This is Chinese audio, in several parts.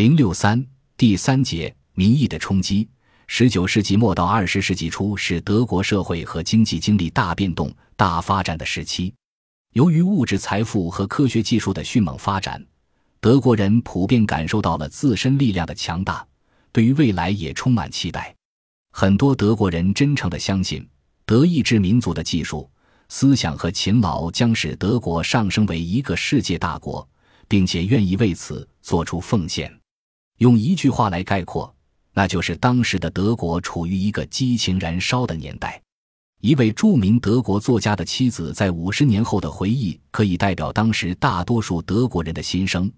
零六三第三节民意的冲击。十九世纪末到二十世纪初是德国社会和经济经历大变动、大发展的时期。由于物质财富和科学技术的迅猛发展，德国人普遍感受到了自身力量的强大，对于未来也充满期待。很多德国人真诚地相信，德意志民族的技术、思想和勤劳将使德国上升为一个世界大国，并且愿意为此做出奉献。用一句话来概括。那就是当时的德国处于一个激情燃烧的年代。一位著名德国作家的妻子在五十年后的回忆，可以代表当时大多数德国人的心声。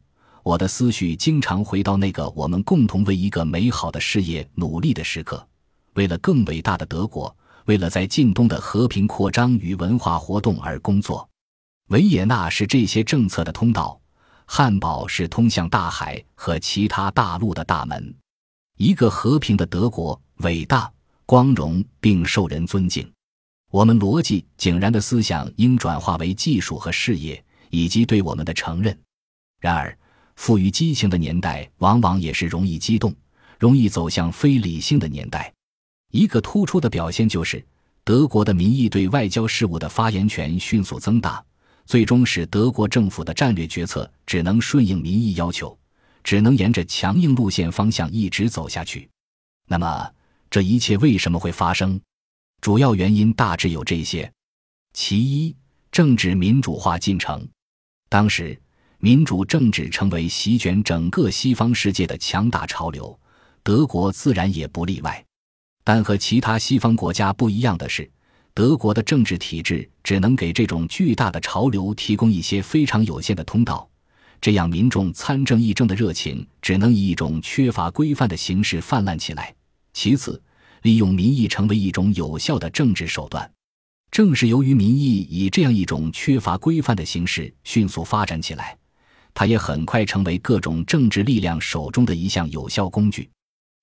我的思绪经常回到那个我们共同为一个美好的事业努力的时刻，为了更伟大的德国，为了在近东的和平扩张与文化活动而工作。维也纳是这些政策的通道，汉堡是通向大海和其他大陆的大门。一个和平的德国，伟大、光荣并受人尊敬。我们逻辑井然的思想应转化为技术和事业，以及对我们的承认。然而，富于激情的年代往往也是容易激动、容易走向非理性的年代。一个突出的表现就是，德国的民意对外交事务的发言权迅速增大，最终使德国政府的战略决策只能顺应民意要求。只能沿着强硬路线方向一直走下去。那么，这一切为什么会发生？主要原因大致有这些：其一，政治民主化进程。当时，民主政治成为席卷整个西方世界的强大潮流，德国自然也不例外。但和其他西方国家不一样的是，德国的政治体制只能给这种巨大的潮流提供一些非常有限的通道。这样，民众参政议政的热情只能以一种缺乏规范的形式泛滥起来。其次，利用民意成为一种有效的政治手段。正是由于民意以这样一种缺乏规范的形式迅速发展起来，它也很快成为各种政治力量手中的一项有效工具。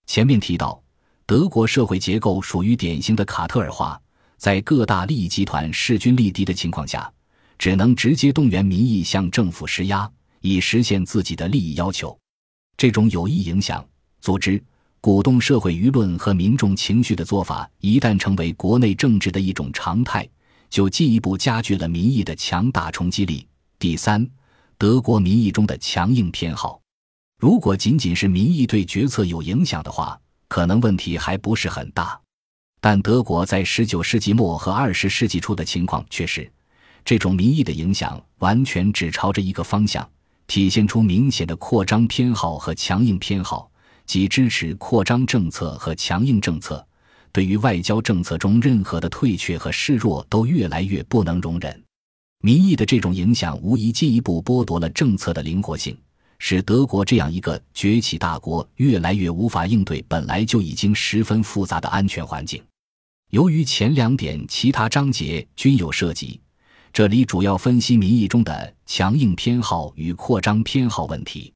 前面提到，德国社会结构属于典型的卡特尔化，在各大利益集团势均力敌的情况下，只能直接动员民意向政府施压。以实现自己的利益要求，这种有意影响、组织、鼓动社会舆论和民众情绪的做法，一旦成为国内政治的一种常态，就进一步加剧了民意的强大冲击力。第三，德国民意中的强硬偏好，如果仅仅是民意对决策有影响的话，可能问题还不是很大。但德国在十九世纪末和二十世纪初的情况却是，这种民意的影响完全只朝着一个方向。体现出明显的扩张偏好和强硬偏好，即支持扩张政策和强硬政策。对于外交政策中任何的退却和示弱，都越来越不能容忍。民意的这种影响，无疑进一步剥夺了政策的灵活性，使德国这样一个崛起大国越来越无法应对本来就已经十分复杂的安全环境。由于前两点其他章节均有涉及。这里主要分析民意中的强硬偏好与扩张偏好问题。